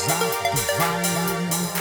Zach Divine.